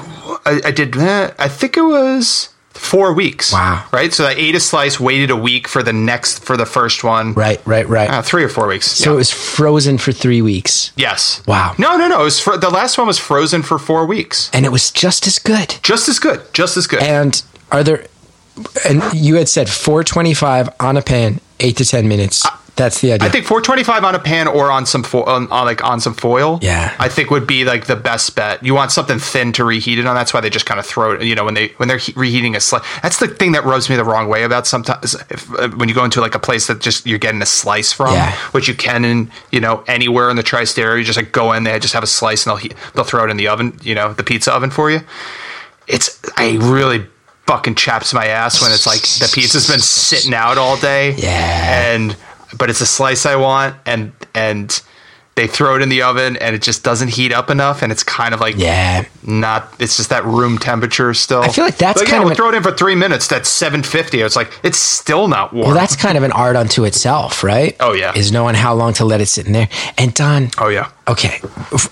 I, I did. eh, I think it was four weeks. Wow. Right. So I ate a slice, waited a week for the next for the first one. Right, right, right. Uh, three or four weeks. so yeah. it was frozen for three weeks, yes. Wow. No, no, no. It was fr- the last one was frozen for four weeks. and it was just as good. Just as good. Just as good. And are there? And you had said 425 on a pan, eight to ten minutes. That's the idea. I think 425 on a pan or on some fo- on, on like on some foil. Yeah. I think would be like the best bet. You want something thin to reheat it on. That's why they just kind of throw it. You know, when they when they're he- reheating a slice. That's the thing that rubs me the wrong way about sometimes if, uh, when you go into like a place that just you're getting a slice from, Yeah. which you can in you know anywhere in the tri-state area. You just like go in there, just have a slice, and they'll heat, they'll throw it in the oven. You know, the pizza oven for you. It's I really fucking chaps my ass when it's like the pizza's been sitting out all day. Yeah. And but it's a slice I want and and they throw it in the oven and it just doesn't heat up enough and it's kind of like yeah. not it's just that room temperature still. I feel like that's But yeah, kind of we'll an- throw it in for three minutes. That's seven fifty. It's like it's still not warm. Well, that's kind of an art unto itself, right? Oh, yeah. Is knowing how long to let it sit in there. And Don, oh yeah. okay,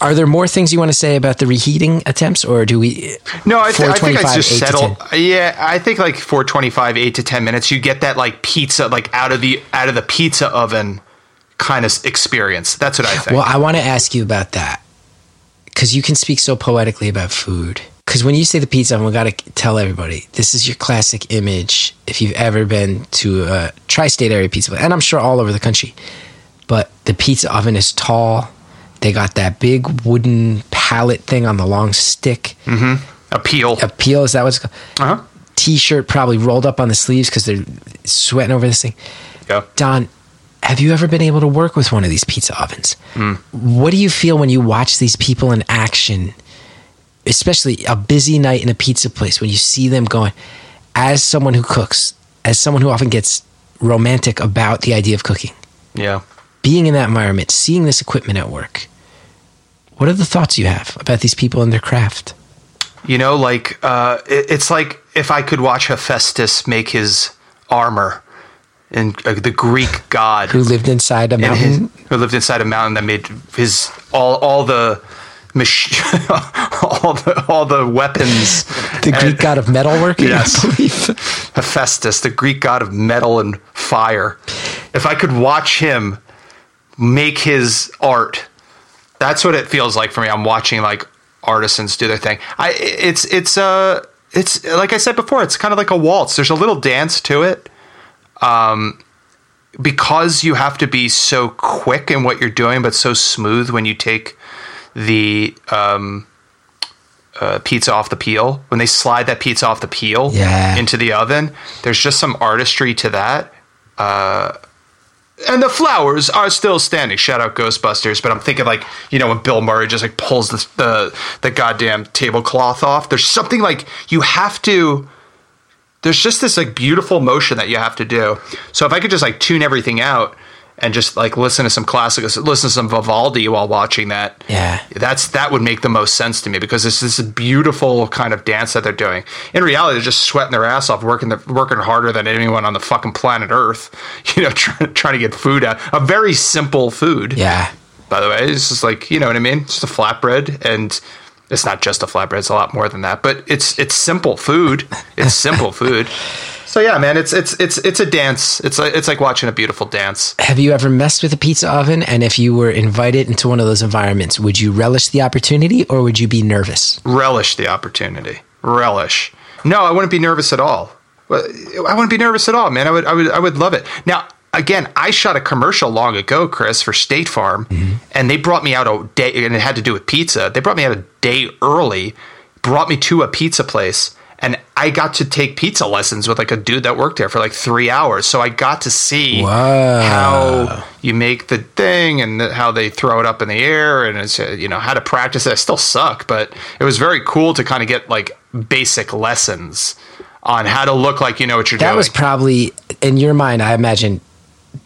are there more things you want to say about the reheating attempts, or do we? No, I, th- I think I just 8 settle. Yeah, I think like four twenty five, eight to ten minutes. You get that like pizza, like out of the out of the pizza oven kind of experience. That's what I think. Well, I want to ask you about that because you can speak so poetically about food. Because when you say the pizza oven, we got to tell everybody this is your classic image. If you've ever been to a tri-state area pizza, and I'm sure all over the country, but the pizza oven is tall. They got that big wooden pallet thing on the long stick. A peel is that what's called? Uh-huh. T-shirt probably rolled up on the sleeves because they're sweating over this thing. Yeah. Don, have you ever been able to work with one of these pizza ovens? What do you feel when you watch these people in action, especially a busy night in a pizza place, when you see them going, as someone who cooks, as someone who often gets romantic about the idea of cooking, Yeah. being in that environment, seeing this equipment at work, what are the thoughts you have about these people and their craft? You know, like uh, it, it's like if I could watch Hephaestus make his armor, and uh, the Greek god Who lived inside a and his- mountain? who lived inside a mountain that made his all all the mach- all the all the weapons. The Greek and- god of metalworking, Yes. I believe. Hephaestus, the Greek god of metal and fire. If I could watch him make his art, that's what it feels like for me. I'm watching like artisans do their thing. I it's it's uh it's like I said before, it's kind of like a waltz. There's a little dance to it. Um, because you have to be so quick in what you're doing, but so smooth when you take the um, uh, pizza off the peel. When they slide that pizza off the peel Yeah. into the oven, there's just some artistry to that. Uh, and the flowers are still standing. Shout out Ghostbusters. But I'm thinking like you know when Bill Murray just like pulls the the, the goddamn tablecloth off. There's something like you have to. There's just this like beautiful motion that you have to do. So if I could just like tune everything out and just like listen to some classic, listen to some Vivaldi while watching that. Yeah. That's that would make the most sense to me because it's this beautiful kind of dance that they're doing. In reality, they're just sweating their ass off, working the, working harder than anyone on the fucking planet Earth. You know, trying trying to get food out. A very simple food. Yeah. By the way, it's just like you know what I mean. It's just a flatbread, and it's not just a flatbread. It's a lot more than that. But it's it's simple food. It's simple food. So yeah, man, it's it's it's it's a dance. It's like it's like watching a beautiful dance. Have you ever messed with a pizza oven? And if you were invited into one of those environments, would you relish the opportunity or would you be nervous? relish the opportunity. Relish. No, I wouldn't be nervous at all. I wouldn't be nervous at all, man. I would, I would, I would love it. Now, again, I shot a commercial long ago, Chris, for State Farm, and they brought me out a day, and it had to do with pizza. They brought me out a day early, brought me to a pizza place, and I got to take pizza lessons with like a dude that worked there for like three hours. So I got to see Wow. how you make the thing and the, how they throw it up in the air and it's uh, you know how to practice it. I still suck, but it was very cool to kind of get like basic lessons on how to look like you know what you're That doing. That was probably, in your mind, I imagine,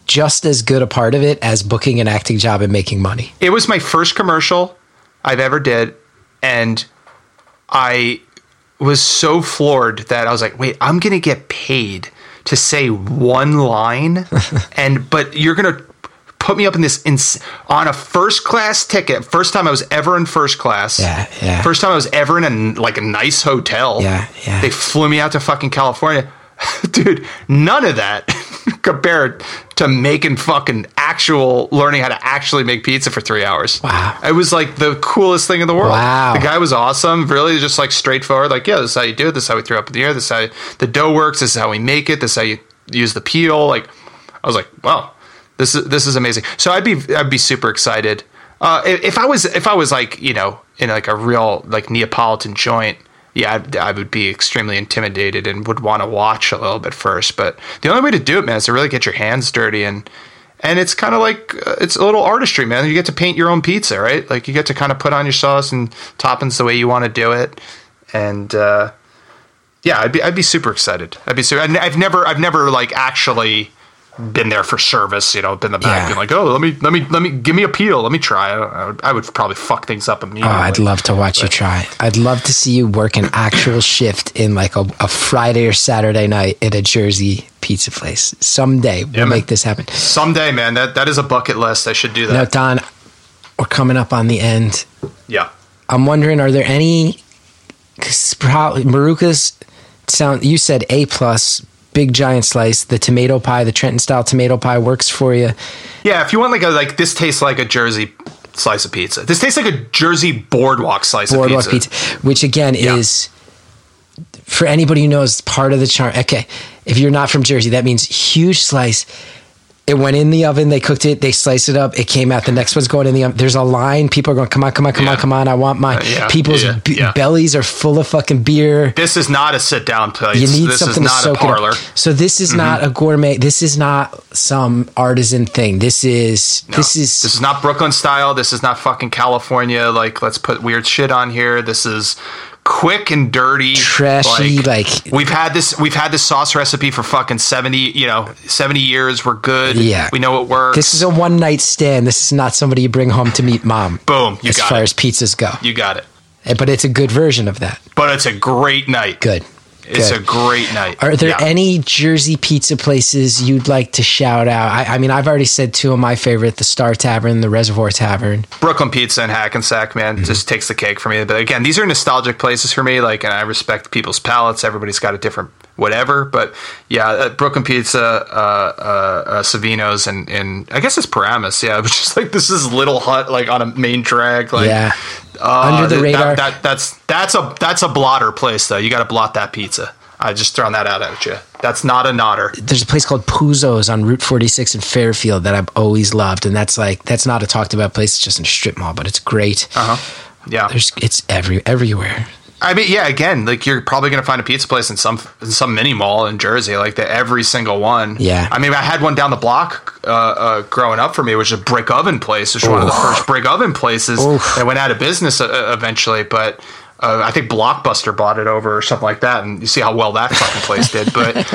just as good a part of it as booking an acting job and making money. it was my first commercial I've ever did, and I was so floored that I was like, wait, I'm gonna get paid to say one line, and but you're gonna put me up in this ins- on a first class ticket. First time I was ever in first class. Yeah, yeah. First time I was ever in a like a nice hotel. Yeah, yeah. They flew me out to fucking California. Dude, none of that compared to making fucking actual learning how to actually make pizza for three hours. Wow. It was like the coolest thing in the world. Wow. The guy was awesome. Really just like straightforward. Like, yeah, this is how you do it. This is how we throw up in the air. This is how the dough works. This is how we make it. This is how you use the peel. Like, I was like, wow, this is this is amazing. So I'd be I'd be super excited. Uh, if, if I was if I was like you know in like a real like Neapolitan joint, yeah, I'd, I would be extremely intimidated and would want to watch a little bit first. But the only way to do it, man, is to really get your hands dirty and and it's kind of like uh, it's a little artistry, man. You get to paint your own pizza, right? Like you get to kind of put on your sauce and toppings the way you want to do it, and uh, yeah, I'd be I'd be super excited. I'd be super. I've I've never I've never like actually been there for service. You know, been in the back, Yeah. being like, oh, let me let me let me give me a peel, let me try. I, I, would, probably fuck things up Oh. I'd love to watch you try. I'd love to see you work an actual shift in like a, a Friday or Saturday night at a Jersey pizza place. Someday we'll man. make this happen. someday, man. That that is a bucket list. I should do that. Now, Don, we're coming up on the end. yeah. I'm wondering, are there any? Cause probably Maruca's sound. You said A plus, big giant slice. The tomato pie, the Trenton style tomato pie, works for you. Yeah, if you want like a like this tastes like a Jersey slice of pizza. This tastes like a Jersey boardwalk slice Boardwalk of pizza, pizza. which again Yeah. is for anybody who knows part of the charm. Okay, if you're not from Jersey, that means huge slice. It went in the oven. They cooked it. They sliced it up. It came out. The next one's going in the oven. There's a line. People are going, come on, come on, come on, come on. I want my Uh, yeah, People's yeah, b- yeah. bellies are full of fucking beer. This is not a sit down place. You need this something is to soak a parlor. it up. So this is not a gourmet. This is not some artisan thing. This is No. this is this is not Brooklyn style. This is not fucking California. Like let's put weird shit on here. This is quick and dirty, Trashy, like- we've had this. We've had this sauce recipe for fucking seventy. You know, seventy years. We're good. Yeah. we know it works. this is a one night stand. This is not somebody you bring home to meet mom. boom. You as got far it. as pizzas go, you got it. Eh, but it's a good version of that. But it's a great night. Good. It's Good. a great night. Are there Yeah. any Jersey pizza places you'd like to shout out? I, I mean, I've already said two of my favorite: the Star Tavern, the Reservoir Tavern. Brooklyn Pizza and Hackensack, man, Mm-hmm. just takes the cake for me. But again, these are nostalgic places for me. Like, and I respect people's palates. Everybody's got a different whatever. But yeah, uh, Brooklyn Pizza, uh, uh, uh, Savino's, and and I guess it's Paramus. Yeah, it was just like this is little hut like on a main drag. Like, Yeah. uh, Under the that- radar. That, that's that's a that's a blotter place though. You got to blot that pizza. I just throwing that out at you. That's not a nodder. There's a place called Puzo's on Route 46 in Fairfield that I've always loved, and that's like that's not a talked about place. It's just in a strip mall, but it's great. Uh huh. Yeah. There's it's every everywhere. I mean, yeah. Again, like you're probably gonna find a pizza place in some in some mini mall in Jersey, like the every single one. Yeah. I mean, I had one down the block uh, uh, growing up for me, which is a brick oven place. Which was one of the first brick oven places Oof. that went out of business uh, eventually, but. Uh, I think Blockbuster bought it over or something like that, and you see how well that fucking place did. But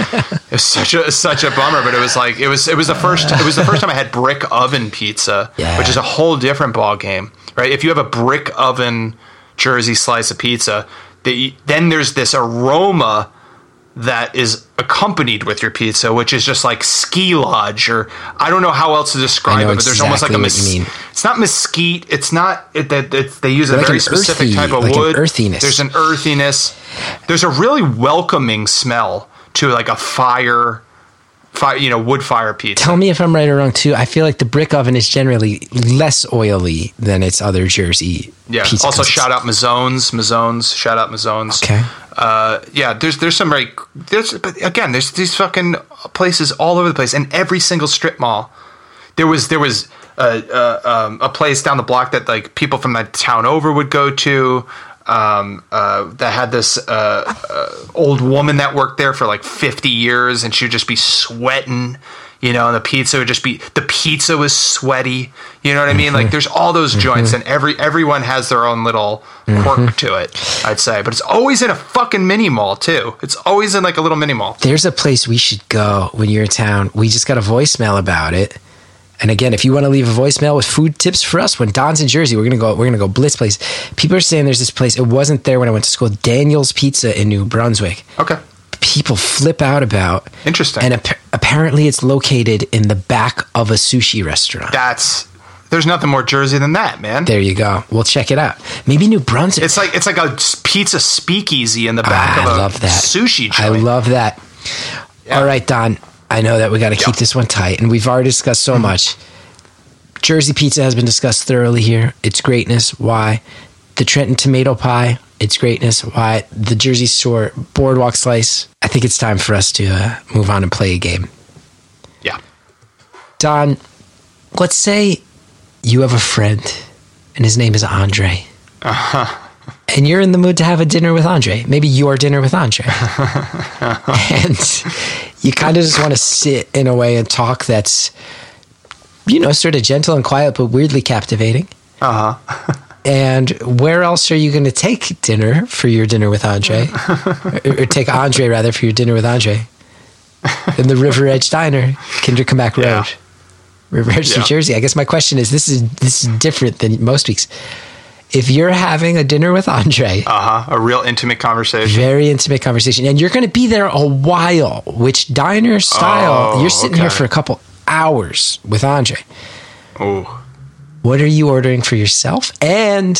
it was such a such a bummer. But it was like it was it was the first it was the first time I had brick oven pizza, Yeah. which is a whole different ball game, right? If you have a brick oven Jersey slice of pizza, the, then there's this aroma that is accompanied with your pizza, which is just like ski lodge, or I don't know how else to describe it, but there's almost like a exactly what you mes- it's not mesquite. It's not it, that it's, they use a very specific earthy- type of like an wood. earthiness. There's an earthiness. There's a really welcoming smell to like a fire, fire, you know, wood fire pizza. Tell me if I'm right or wrong too. I feel like the brick oven is generally less oily than its other Jersey. Yeah. also, shout out Mazzones. Mazzones. Shout out Mazzones. Okay. Uh, yeah. There's there's some very there's but again there's these fucking places all over the place and every single strip mall. There was there was a, a, um, a place down the block that like people from the town over would go to. Um, uh, that had this uh, uh, old woman that worked there for like 50 years, and she would just be sweating, you know, and the pizza would just be the pizza was sweaty, you know what I mean? Like there's all those joints, and every everyone has their own little quirk to it, I'd say, but it's always in a fucking mini mall too. It's always in like a little mini mall. There's a place we should go when you're in town. We just got a voicemail about it. And again, if you want to leave a voicemail with food tips for us, when Don's in Jersey, we're gonna go. We're gonna go Blitz Place. People are saying there's this place. It wasn't there when I went to school. Daniel's Pizza in New Brunswick. Okay, People flip out about. Interesting. And ap- apparently, it's located in the back of a sushi restaurant. that's there's nothing more Jersey than that, man. there you go. We'll check it out. Maybe New Brunswick. It's like it's like a pizza speakeasy in the back Ah, of a I love that sushi joint. I love that. All right, Don. I know that we got to keep Yeah. Mm-hmm. this one tight, and we've already discussed so much. Jersey pizza has been discussed thoroughly here. Its greatness, why? The Trenton tomato pie, its greatness, why? The Jersey Shore boardwalk slice. I think it's time for us to uh, move on and play a game. yeah. Don, let's say you have a friend, and his name is Andre. Uh huh And you're in the mood to have a dinner with Andre. Maybe your dinner with Andre. and you kind of just want to sit in a way and talk that's, you know, sort of gentle and quiet, but weirdly captivating. Uh huh. And where else are you going to take dinner for your dinner with Andre? or, or take Andre, rather, for your dinner with Andre? In the River Edge Diner, Kinderkamack Road. Yeah. River Edge, New Jersey. I guess my question is this is this is different than most weeks. If you're having a dinner with Andre, Uh huh. A real intimate conversation. very intimate conversation, and you're going to be there a while, which diner style, Oh, you're sitting here okay. for a couple hours with Andre. Oh, What are you ordering for yourself? And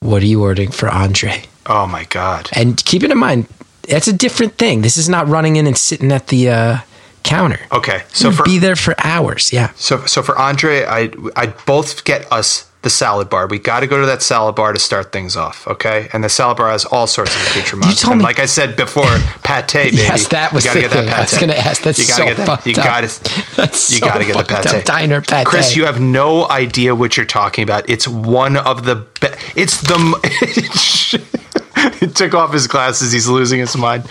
what are you ordering for Andre? Oh my god. And keep it in mind, that's a different thing. This is not running in and sitting at the uh, counter. Okay. So So for be there for hours. Yeah. so so for Andre, I I both get us the salad bar. We got to go to that salad bar to start things off, okay? And the salad bar has all sorts of accoutrements. told and me- like I said before, pate, baby. Yes, that was you gotta the get that pate. I was going to ask. That's you gotta so get that. fucked You up. got to. That's You so got to get the pate. up. Diner pate. Chris, you have no idea what you're talking about. It's one of the. Be- it's the. he took off his glasses. He's losing his mind.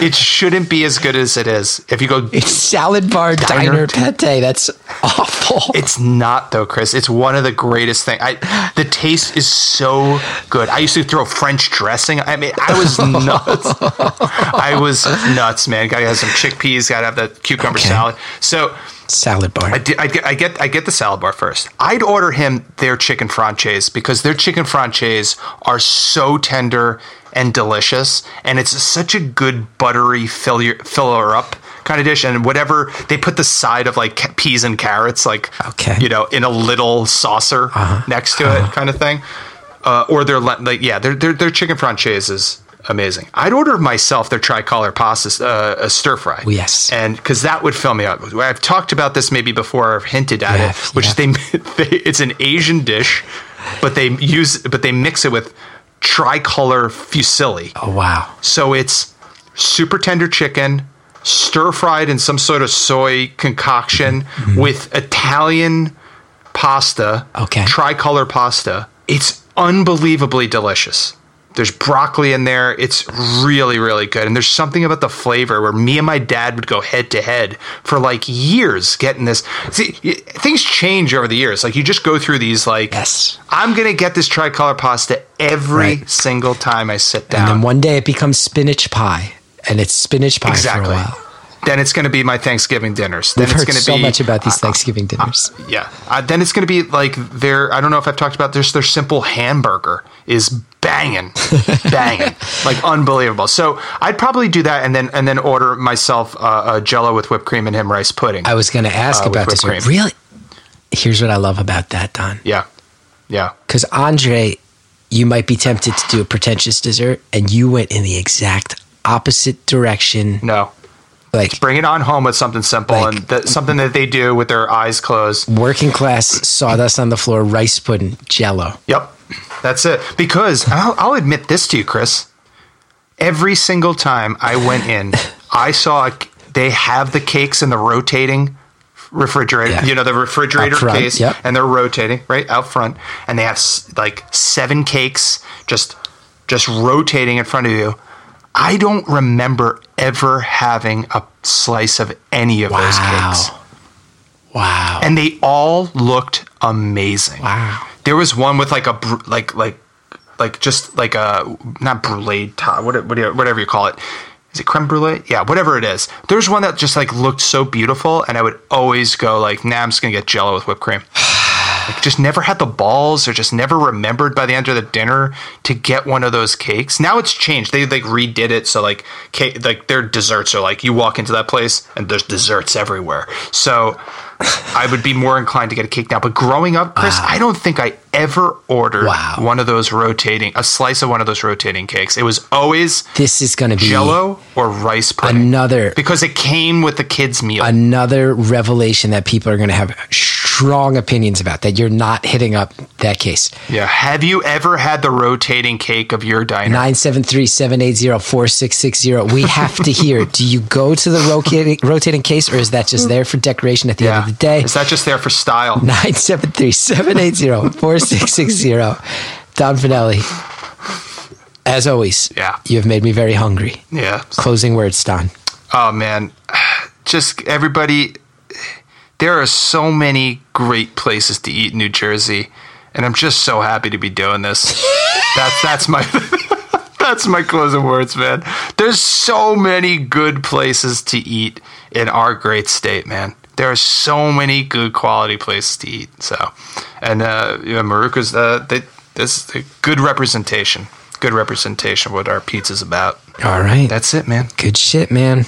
It shouldn't be as good as it is. If you go It's salad bar diner, Diner. pate. That's awful. It's not though, Chris. It's one of the greatest things. I the taste is so good. I used to throw French dressing. I mean, I was nuts. I was nuts, man. Got to have some chickpeas. Got to have the cucumber Okay. salad. So salad bar. I, di- I, get, I get I get the salad bar first. I'd order him their chicken franchise because their chicken franchise are so tender and delicious, and it's such a good buttery fill your, filler up kind of dish. And whatever they put the side of like peas and carrots, like Okay. you know, in a little saucer next to it, kind of thing. Uh, or their like yeah, their their, their chicken franchises. Amazing. I'd order myself their tricolor pasta, uh, a stir fry. Oh, yes. and because that would fill me up. I've talked about this maybe before, I've hinted at You it, which is they, they it's an Asian dish, but they use but they mix it with tricolor fusilli. Oh wow. So it's super tender chicken, stir fried in some sort of soy concoction Mm-hmm. with Italian pasta, Okay. tricolor pasta. It's unbelievably delicious. There's broccoli in there. It's really, really good. And there's something about the flavor where me and my dad would go head to head for like years getting this. See, things change over the years. Like you just go through these, like, Yes. I'm going to get this tricolor pasta every Right. single time I sit down. And then one day it becomes spinach pie, and it's spinach pie for a while. Then it's going to be my Thanksgiving dinners. Then We've it's heard going to so be much about these uh, uh, Thanksgiving uh, dinners. yeah. Uh, then it's going to be like their. I don't know if I've talked about this. Their simple hamburger is banging, banging, like unbelievable. So I'd probably do that, and then and then order myself uh, a Jello with whipped cream and him rice pudding. I was going to ask Uh, about dessert. cream. Really? Here's what I love about that, Don. yeah, yeah. Because Andre, you might be tempted to do a pretentious dessert, and you went in the exact opposite direction. No, Like bring it on home with something simple Like- and th- something that they do with their eyes closed. working class sawdust on the floor, rice pudding, jello. Yep, that's it. Because I'll, I'll admit this to you, Chris. Every single time I went in, I saw a, they have the cakes in the rotating refrigerator. Yeah. You know the refrigerator front, case, yep. and they're rotating right out front, and they have s- like seven cakes just just rotating in front of you. I don't remember ever having a slice of any of those cakes, Wow. Wow. and they all looked amazing. wow. There was one with like a like like like just like a not brulee top whatever you call it. Is it creme brulee? Yeah, whatever it is. There's one that just like looked so beautiful, and I would always go like, "Nah, I'm just gonna get Jello with whipped cream." like, just never had the balls, or just never remembered by the end of the dinner to get one of those cakes. Now it's changed. They like redid it, so like cake, like their desserts are like you walk into that place and there's desserts everywhere. So I would be more inclined to get a cake now. But growing up, Chris, ah. I don't think I ever ordered Wow. one of those rotating, a slice of one of those rotating cakes. It was always This is going to be Jello or rice pudding. another because it came with the kids' meal. another revelation that people are going to have strong opinions about that you're not hitting up that case. yeah. Have you ever had the rotating cake of your diner? 973-780-4660. We have to hear. Do you go to the rotating rotating case or is that just there for decoration at the yeah. end of the day? Is that just there for style? 973-780-4660. Don Fanelli. As always, Yeah. you have made me very hungry. Yeah. Closing words, Don. Oh man, just everybody. There are so many great places to eat in New Jersey, and I'm just so happy to be doing this. that's that's my that's my closing words, man. There's so many good places to eat in our great state, man. There are so many good quality places to eat. So, and uh, you know, Maruca's uh, they, this is a good representation. Good representation of what our pizza's about. All right. That's it, man. Good shit, man.